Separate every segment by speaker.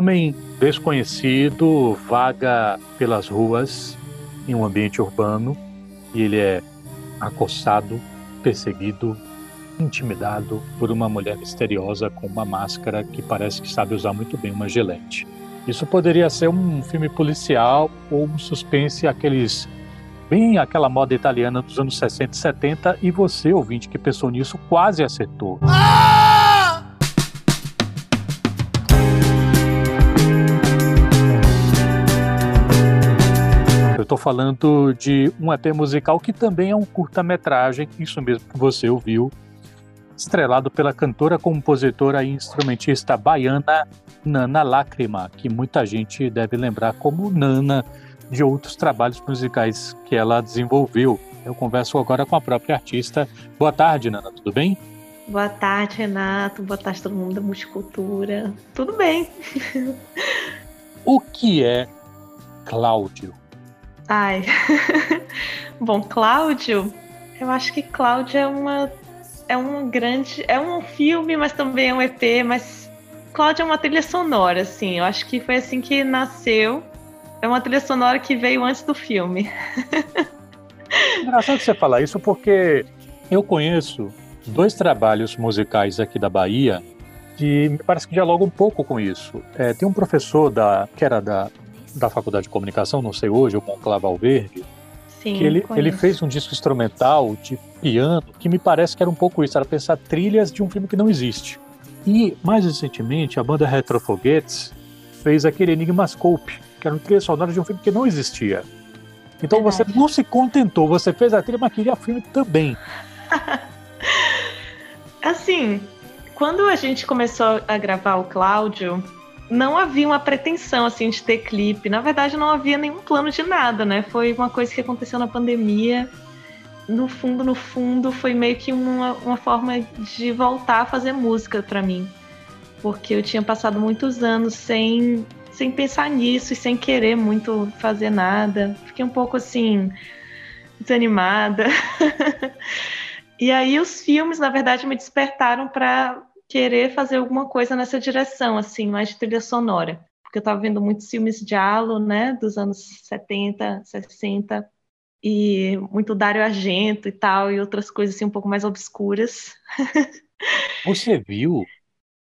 Speaker 1: homem desconhecido vaga pelas ruas em um ambiente urbano e ele é acossado, perseguido, intimidado por uma mulher misteriosa com uma máscara que parece que sabe usar muito bem uma gelete. Isso poderia ser um filme policial ou um suspense aqueles bem aquela moda italiana dos anos 60 e 70 e você, ouvinte que pensou nisso, quase acertou. Ah! Estou falando de um EP musical que também é um curta-metragem, isso mesmo que você ouviu, estrelado pela cantora, compositora e instrumentista baiana Nana Lágrima, que muita gente deve lembrar como Nana de outros trabalhos musicais que ela desenvolveu. Eu converso agora com a própria artista. Boa tarde, Nana, tudo bem?
Speaker 2: Boa tarde, Renato. Boa tarde, todo mundo da Multicultura. Tudo bem.
Speaker 1: o que é Cláudio?
Speaker 2: Ai. Bom, Cláudio, eu acho que Cláudio é uma é um grande. É um filme, mas também é um EP, mas Cláudia é uma trilha sonora, assim. Eu acho que foi assim que nasceu. É uma trilha sonora que veio antes do filme.
Speaker 1: Engraçado você falar isso porque eu conheço dois trabalhos musicais aqui da Bahia que me parece que dialogam um pouco com isso. É, tem um professor da, que era da, da Faculdade de Comunicação, não sei hoje, o Monclava Alverde, Sim, que ele, ele fez um disco instrumental de piano que me parece que era um pouco isso, era pensar trilhas de um filme que não existe. E, mais recentemente, a banda Retrofoguetes fez aquele Enigmascope, que era uma trilha sonora de um filme que não existia. Então você não se contentou, você fez a trilha, mas queria filme também.
Speaker 2: assim, quando a gente começou a gravar o Cláudio, não havia uma pretensão assim de ter clipe. Na verdade, não havia nenhum plano de nada, né? Foi uma coisa que aconteceu na pandemia. No fundo, no fundo, foi meio que uma, uma forma de voltar a fazer música para mim. Porque eu tinha passado muitos anos sem, sem pensar nisso e sem querer muito fazer nada. Fiquei um pouco assim, desanimada. e aí os filmes, na verdade, me despertaram para querer fazer alguma coisa nessa direção, assim, mais de trilha sonora. Porque eu estava vendo muitos filmes de Alo, né, dos anos 70, 60, e muito Dario Argento e tal, e outras coisas assim um pouco mais obscuras.
Speaker 1: Você viu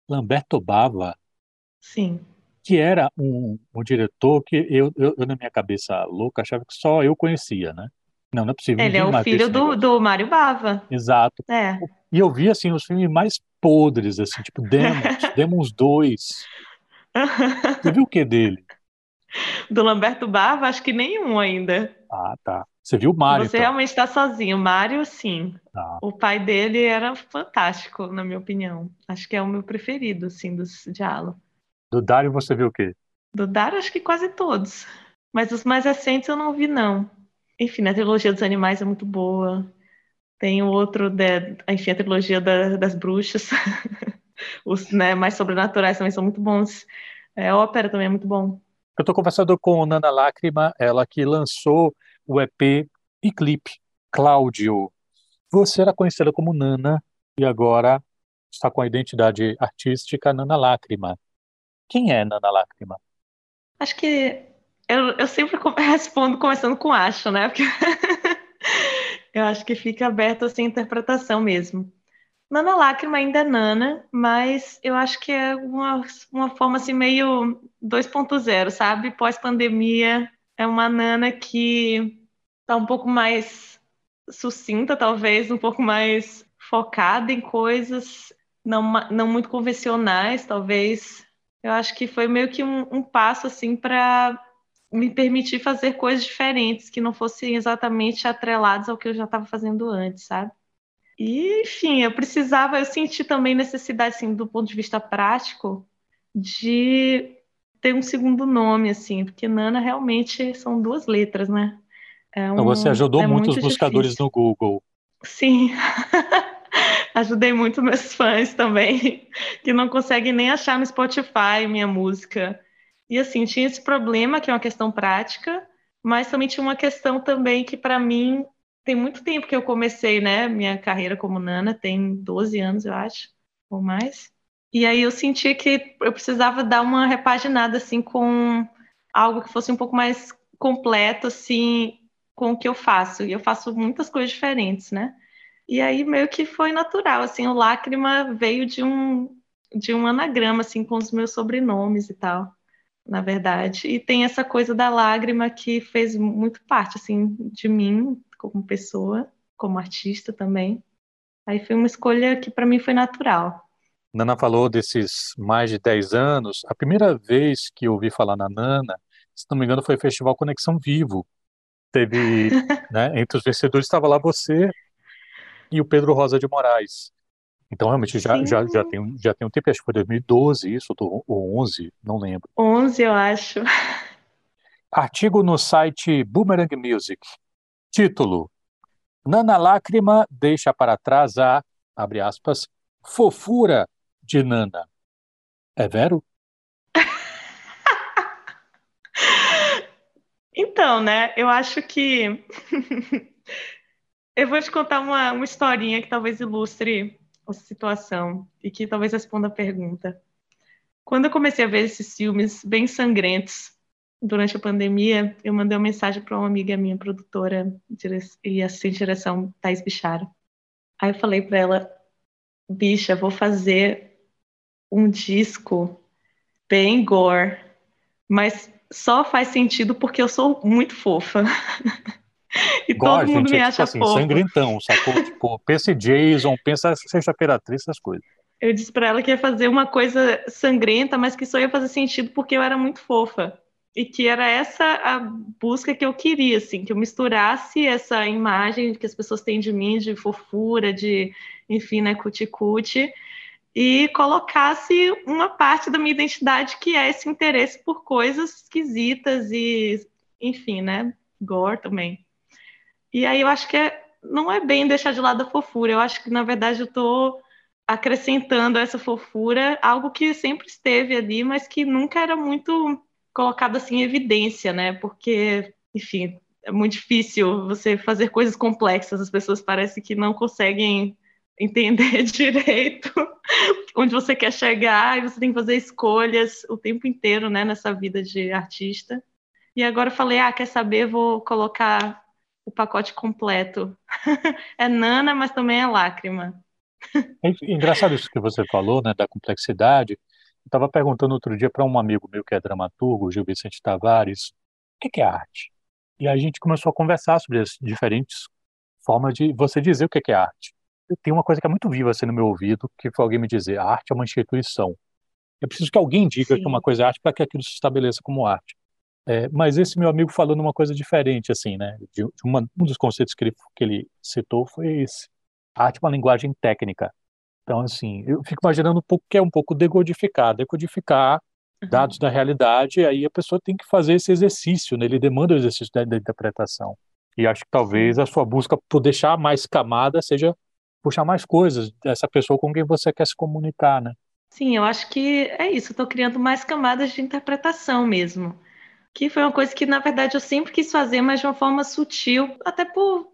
Speaker 1: Lamberto Bava?
Speaker 2: Sim.
Speaker 1: Que era um, um diretor que eu, eu, eu, na minha cabeça louca, achava que só eu conhecia, né? Não, não é possível.
Speaker 2: Ele é o filho do, do Mário Bava.
Speaker 1: Exato.
Speaker 2: É.
Speaker 1: E eu vi, assim, os filmes mais podres, assim, tipo Demons, Demons 2. Você viu o que dele?
Speaker 2: Do Lamberto Bava, acho que nenhum ainda.
Speaker 1: Ah, tá. Você viu o Mário?
Speaker 2: Você então. realmente está sozinho. Mário, sim. Ah. O pai dele era fantástico, na minha opinião. Acho que é o meu preferido, assim, dos Diálogo.
Speaker 1: Do Dário você viu o quê?
Speaker 2: Do Dário, acho que quase todos. Mas os mais recentes eu não vi, não. Enfim, a trilogia dos animais é muito boa. Tem o outro, de, enfim, a trilogia da, das bruxas. Os né, mais sobrenaturais também são muito bons. É, a ópera também é muito bom.
Speaker 1: Eu estou conversando com Nana Lágrima, ela que lançou o EP e clipe Cláudio. Você era conhecida como Nana e agora está com a identidade artística Nana Lágrima. Quem é Nana Lágrima?
Speaker 2: Acho que eu, eu sempre respondo começando com acho, né? Porque eu acho que fica aberto assim, interpretação mesmo. Nana Lágrima ainda é Nana, mas eu acho que é uma, uma forma assim meio 2.0, sabe? Pós-pandemia, é uma Nana que está um pouco mais sucinta, talvez, um pouco mais focada em coisas não, não muito convencionais, talvez. Eu acho que foi meio que um, um passo assim para me permitir fazer coisas diferentes que não fossem exatamente atreladas ao que eu já estava fazendo antes, sabe? E, enfim, eu precisava, eu senti também necessidade, assim, do ponto de vista prático, de ter um segundo nome, assim, porque Nana realmente são duas letras, né?
Speaker 1: É um, então você ajudou é muito os buscadores difícil. no Google.
Speaker 2: Sim. Ajudei muito meus fãs também, que não conseguem nem achar no Spotify minha música. E assim, tinha esse problema, que é uma questão prática, mas também tinha uma questão também que para mim tem muito tempo que eu comecei, né, minha carreira como nana, tem 12 anos, eu acho, ou mais. E aí eu sentia que eu precisava dar uma repaginada assim com algo que fosse um pouco mais completo assim com o que eu faço. E eu faço muitas coisas diferentes, né? E aí meio que foi natural, assim, o Lágrima veio de um de um anagrama assim com os meus sobrenomes e tal, na verdade. E tem essa coisa da lágrima que fez muito parte assim de mim como pessoa, como artista também. Aí foi uma escolha que para mim foi natural.
Speaker 1: Nana falou desses mais de 10 anos. A primeira vez que eu ouvi falar na Nana, se não me engano, foi o Festival Conexão Vivo. Teve, né, entre os vencedores estava lá você e o Pedro Rosa de Moraes. Então, realmente, já, já, já, tem, já tem um tempo, acho que foi 2012 isso, ou 11, não lembro.
Speaker 2: 11, eu acho.
Speaker 1: Artigo no site Boomerang Music. Título: Nana Lágrima deixa para trás a, abre aspas, fofura de Nana. É vero?
Speaker 2: então, né, eu acho que Eu vou te contar uma, uma historinha que talvez ilustre a situação e que talvez responda a pergunta. Quando eu comecei a ver esses filmes bem sangrentos durante a pandemia, eu mandei uma mensagem para uma amiga minha, produtora e assistente de direção, Thais Bicharo. Aí eu falei para ela, bicha, vou fazer um disco bem gore, mas só faz sentido porque eu sou muito fofa. E todo mundo gente, me é, acha tipo assim,
Speaker 1: sangrentão, sacou? tipo, pensa em Jason, pensa sexta-feira triste, essas coisas.
Speaker 2: Eu disse para ela que ia fazer uma coisa sangrenta, mas que só ia fazer sentido porque eu era muito fofa. E que era essa a busca que eu queria, assim, que eu misturasse essa imagem que as pessoas têm de mim, de fofura, de, enfim, né, cuticute, e colocasse uma parte da minha identidade que é esse interesse por coisas esquisitas e, enfim, né, gore também. E aí eu acho que é, não é bem deixar de lado a fofura, eu acho que na verdade eu estou acrescentando essa fofura algo que sempre esteve ali, mas que nunca era muito colocado assim em evidência, né? Porque, enfim, é muito difícil você fazer coisas complexas, as pessoas parecem que não conseguem entender direito onde você quer chegar e você tem que fazer escolhas o tempo inteiro, né, nessa vida de artista. E agora eu falei, ah, quer saber, vou colocar o pacote completo. é nana, mas também é lágrima.
Speaker 1: É engraçado isso que você falou, né, da complexidade. Eu estava perguntando outro dia para um amigo meu que é dramaturgo, Gil Vicente Tavares, o que é arte? E a gente começou a conversar sobre as diferentes formas de você dizer o que é arte. Tem uma coisa que é muito viva assim no meu ouvido, que foi alguém me dizer, a arte é uma instituição. É preciso que alguém diga Sim. que uma coisa é arte para que aquilo se estabeleça como arte. É, mas esse meu amigo falou numa coisa diferente, assim, né? De, de uma, um dos conceitos que ele, que ele citou foi esse. A arte é uma linguagem técnica. Então, assim, eu fico imaginando um pouco que é um pouco decodificar, decodificar uhum. dados da realidade, aí a pessoa tem que fazer esse exercício, né? Ele demanda o exercício da, da interpretação. E acho que talvez a sua busca por deixar mais camada seja puxar mais coisas dessa pessoa com quem você quer se comunicar, né?
Speaker 2: Sim, eu acho que é isso. Estou criando mais camadas de interpretação mesmo que foi uma coisa que, na verdade, eu sempre quis fazer, mas de uma forma sutil, até por,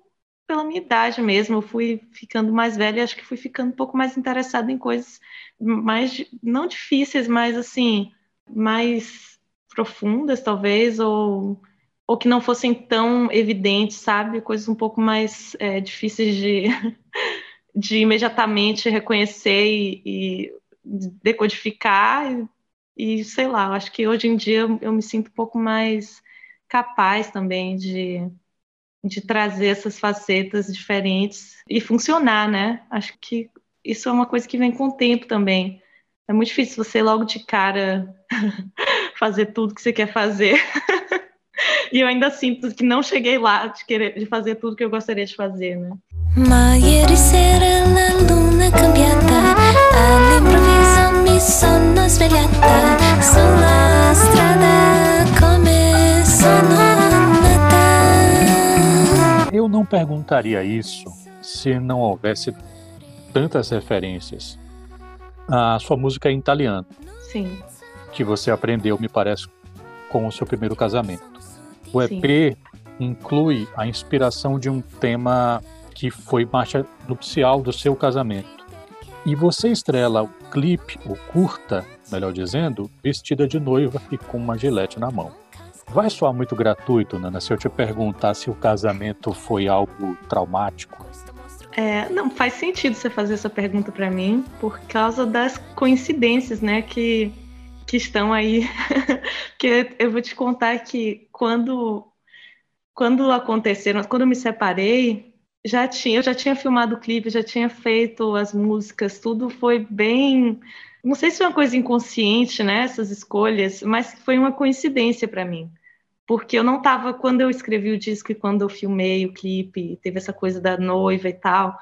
Speaker 2: pela minha idade mesmo. Eu fui ficando mais velha e acho que fui ficando um pouco mais interessada em coisas mais, não difíceis, mas assim, mais profundas, talvez, ou, ou que não fossem tão evidentes, sabe? Coisas um pouco mais é, difíceis de, de imediatamente reconhecer e, e decodificar sei lá, eu acho que hoje em dia eu, me sinto um pouco mais capaz também de, de trazer essas facetas diferentes e funcionar, né? Acho que isso é uma coisa que vem com o tempo também. É muito difícil você logo de cara fazer tudo que você quer fazer. e eu ainda sinto que não cheguei lá de querer de fazer tudo que eu gostaria de fazer, né? Sono svegliata sulla strada come sono nata. Eu não perguntaria isso se não houvesse tantas referências. A sua música é em italiano. Sim.
Speaker 1: Que você aprendeu, me parece, com o seu primeiro casamento. O EP Sim. inclui a inspiração de um tema que foi marcha nupcial do seu casamento. E você estrela o clipe, o curta, melhor dizendo, vestida de noiva e com uma gilete na mão. Vai soar muito gratuito, Nana, se eu te perguntar se o casamento foi algo traumático?
Speaker 2: É, não faz sentido você fazer essa pergunta para mim por causa das coincidências, né, que, que estão aí. que eu vou te contar que quando quando aconteceram, quando eu me separei, já tinha, eu já tinha filmado o clipe, já tinha feito as músicas, tudo foi bem, não sei se foi uma coisa inconsciente, né, essas escolhas, mas foi uma coincidência para mim. Porque eu não estava quando eu escrevi o disco e quando eu filmei o clipe, teve essa coisa da noiva e tal,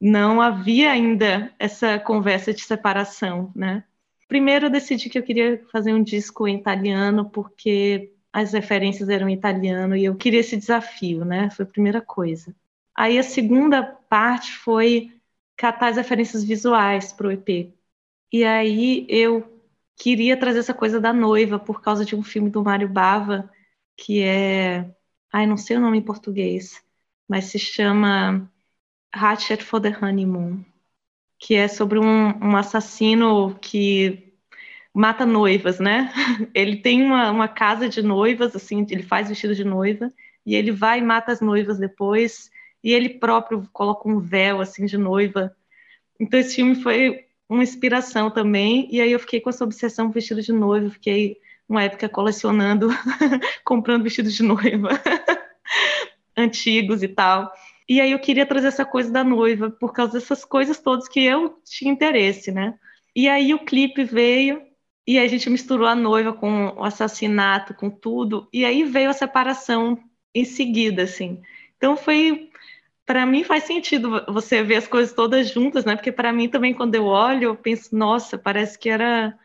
Speaker 2: não havia ainda essa conversa de separação, né? Primeiro eu decidi que eu queria fazer um disco em italiano porque as referências eram em italiano e eu queria esse desafio, né? Foi a primeira coisa. Aí a segunda parte foi catar as referências visuais para o EP. E aí eu queria trazer essa coisa da noiva por causa de um filme do Mário Bava que é, ai não sei o nome em português, mas se chama Hatchet for the Honeymoon, que é sobre um, um assassino que mata noivas, né? Ele tem uma, uma casa de noivas, assim, ele faz vestido de noiva, e ele vai e mata as noivas depois, e ele próprio coloca um véu, assim, de noiva. Então esse filme foi uma inspiração também, e aí eu fiquei com essa obsessão vestido de noiva, fiquei uma época colecionando, comprando vestidos de noiva antigos e tal. E aí eu queria trazer essa coisa da noiva, por causa dessas coisas todas que eu tinha interesse, né? E aí o clipe veio, e a gente misturou a noiva com o assassinato, com tudo, e aí veio a separação em seguida, assim. Então foi para mim faz sentido você ver as coisas todas juntas, né? Porque para mim também quando eu olho, eu penso, nossa, parece que era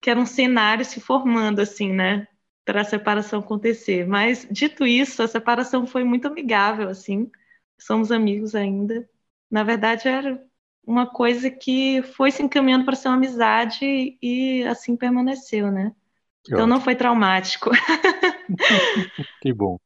Speaker 2: que era um cenário se formando assim, né? Para a separação acontecer. Mas dito isso, a separação foi muito amigável, assim. Somos amigos ainda. Na verdade, era uma coisa que foi se encaminhando para ser uma amizade e assim permaneceu, né? Que então ótimo. não foi traumático.
Speaker 1: que bom.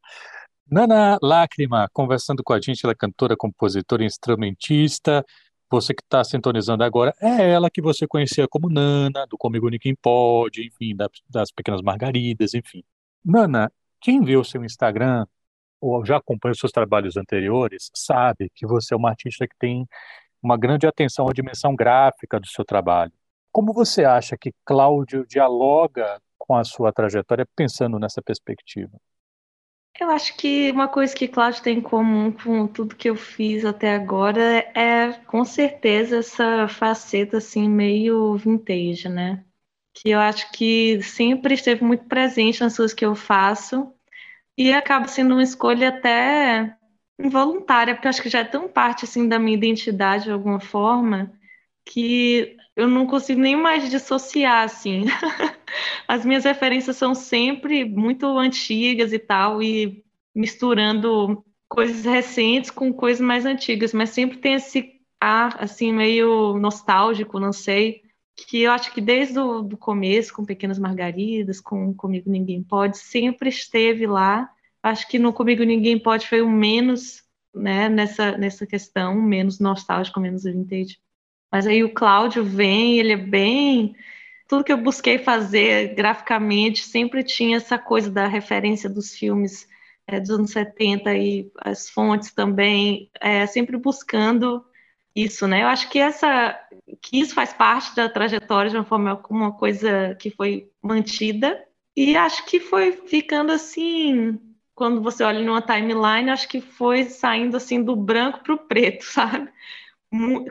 Speaker 1: Nana Lágrima, conversando com a gente, ela é cantora, compositora, instrumentista. Você que está sintonizando agora, é ela que você conhecia como Nana, do Comigo Ninguém Pode, enfim, das, das Pequenas Margaridas, enfim. Nana, quem vê o seu Instagram ou já acompanha os seus trabalhos anteriores, sabe que você é uma artista que tem uma grande atenção à dimensão gráfica do seu trabalho. Como você acha que Cláudio dialoga com a sua trajetória pensando nessa perspectiva?
Speaker 2: Eu acho que uma coisa que Cláudio tem em comum com tudo que eu fiz até agora é, com certeza, essa faceta assim meio vintage, né? Que eu acho que sempre esteve muito presente nas coisas que eu faço e acaba sendo uma escolha até involuntária, porque eu acho que já é tão parte assim da minha identidade de alguma forma que eu não consigo nem mais dissociar assim. As minhas referências são sempre muito antigas e tal e misturando coisas recentes com coisas mais antigas, mas sempre tem esse ar assim meio nostálgico, não sei, que eu acho que desde o começo, com Pequenas Margaridas, com Comigo Ninguém Pode, sempre esteve lá Acho que no Comigo Ninguém Pode foi o menos, né, nessa, nessa questão, menos nostálgico, menos vintage. Mas aí o Cláudio vem, ele é bem. Tudo que eu busquei fazer graficamente sempre tinha essa coisa da referência dos filmes é, dos anos 70 e as fontes também, é, sempre buscando isso, né? Eu acho que essa que isso faz parte da trajetória de uma forma uma coisa que foi mantida e acho que foi ficando assim quando você olha numa timeline, acho que foi saindo assim do branco para o preto, sabe?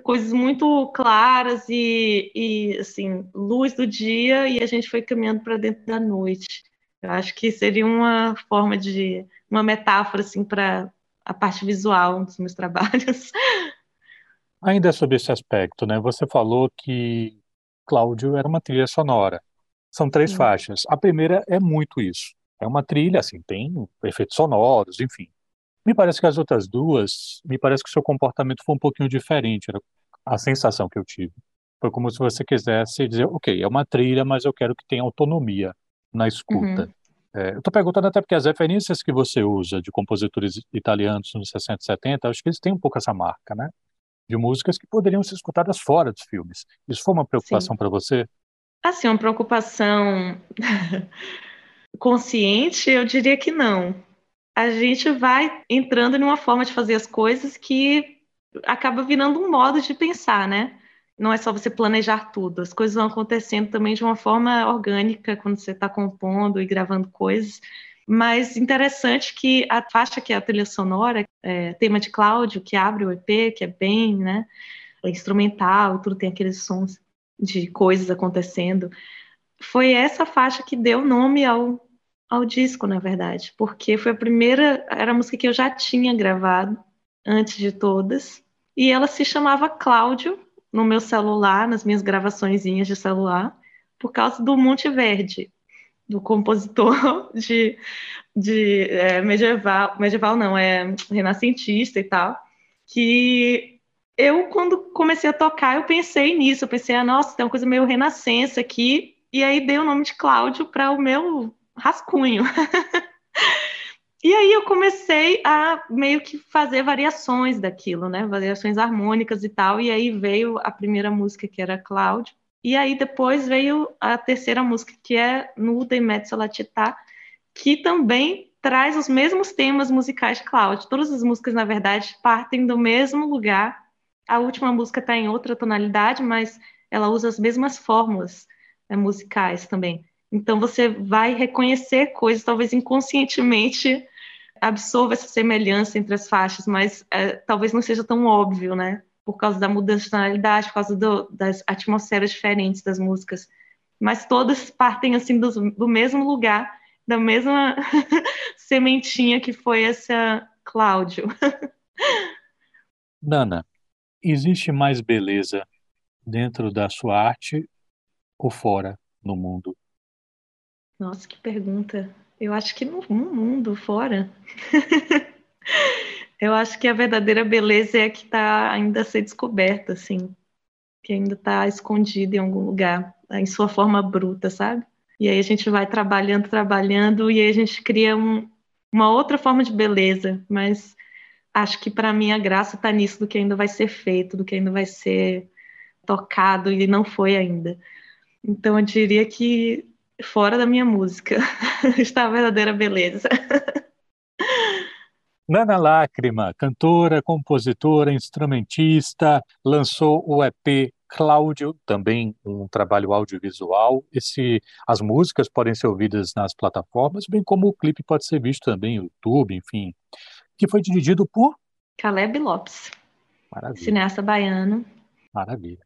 Speaker 2: Coisas muito claras e, e, assim, luz do dia e a gente foi caminhando para dentro da noite. Eu acho que seria uma forma de, uma metáfora assim para a parte visual dos meus trabalhos.
Speaker 1: Ainda sobre esse aspecto, né? Você falou que Cláudio era uma trilha sonora. São três Sim. faixas. A primeira é muito isso é uma trilha, assim, tem efeitos sonoros, enfim. Me parece que as outras duas, me parece que o seu comportamento foi um pouquinho diferente, era a sensação que eu tive. Foi como se você quisesse dizer, ok, é uma trilha, mas eu quero que tenha autonomia na escuta. Uhum. É, eu estou perguntando até porque as referências que você usa de compositores italianos nos 60 e 70, acho que eles têm um pouco essa marca, né? de músicas que poderiam ser escutadas fora dos filmes. Isso foi uma preocupação para você?
Speaker 2: Assim, uma preocupação consciente, eu diria que não. A gente vai entrando numa forma de fazer as coisas que acaba virando um modo de pensar, né? Não é só você planejar tudo, as coisas vão acontecendo também de uma forma orgânica quando você está compondo e gravando coisas. Mas interessante que a faixa que é a trilha sonora, é, tema de Cláudio, que abre o EP, que é bem, né, é instrumental, tudo tem aqueles sons de coisas acontecendo. Foi essa faixa que deu nome ao, ao disco, na verdade, porque foi a primeira, era a música que eu já tinha gravado antes de todas, e ela se chamava Cláudio no meu celular, nas minhas gravaçõezinhas de celular, por causa do Monte Verde, do compositor de, de é, medieval, medieval não, é renascentista e tal, que eu, quando comecei a tocar, eu pensei nisso, eu pensei, ah, nossa, tem uma coisa meio renascença aqui, e aí dei o nome de Cláudio para o meu rascunho. e aí eu comecei a meio que fazer variações daquilo, né, variações harmônicas e tal, e aí veio a primeira música que era Cláudio, e aí depois veio a terceira música, que é Nuda e Mezzo Latità, que também traz os mesmos temas musicais de Cláudio. Todas as músicas, na verdade, partem do mesmo lugar. A última música está em outra tonalidade, mas ela usa as mesmas fórmulas né, musicais também. Então você vai reconhecer coisas, talvez inconscientemente absorva essa semelhança entre as faixas, mas é, talvez não seja tão óbvio, né? por causa da mudança de tonalidade, por causa do, das atmosferas diferentes das músicas. Mas todas partem assim do, do mesmo lugar, da mesma sementinha que foi essa Cláudio.
Speaker 1: Nana, existe mais beleza dentro da sua arte ou fora no mundo?
Speaker 2: Nossa, que pergunta. Eu acho que no, no mundo, fora. Eu acho que a verdadeira beleza é a que está ainda a ser descoberta, assim, que ainda está escondida em algum lugar, em sua forma bruta, sabe? E aí a gente vai trabalhando, trabalhando, e aí a gente cria um, uma outra forma de beleza, mas acho que para mim a graça está nisso do que ainda vai ser feito, do que ainda vai ser tocado e não foi ainda. Então eu diria que fora da minha música está a verdadeira beleza.
Speaker 1: Nana Lágrima, cantora, compositora, instrumentista, lançou o EP Cláudio, também um trabalho audiovisual. Esse, as músicas podem ser ouvidas nas plataformas, bem como o clipe pode ser visto também no YouTube, enfim. Que foi dirigido por
Speaker 2: Caleb Lopes, Maravilha. cineasta baiano.
Speaker 1: Maravilha.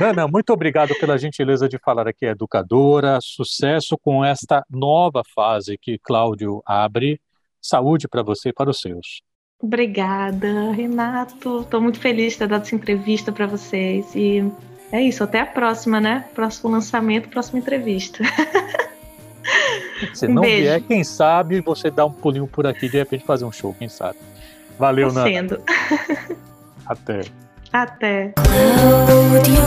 Speaker 1: Nana, muito obrigado pela gentileza de falar aqui, educadora. Sucesso com esta nova fase que Cláudio abre Saúde para você e para os seus.
Speaker 2: Obrigada, Renato. Estou muito feliz de ter dado essa entrevista para vocês. E é isso, até a próxima, né? Próximo lançamento, próxima entrevista.
Speaker 1: Se um não beijo. vier, quem sabe você dá um pulinho por aqui de repente fazer um show, quem sabe. Valeu, Tô Nana. Até.
Speaker 2: Até. Claudio,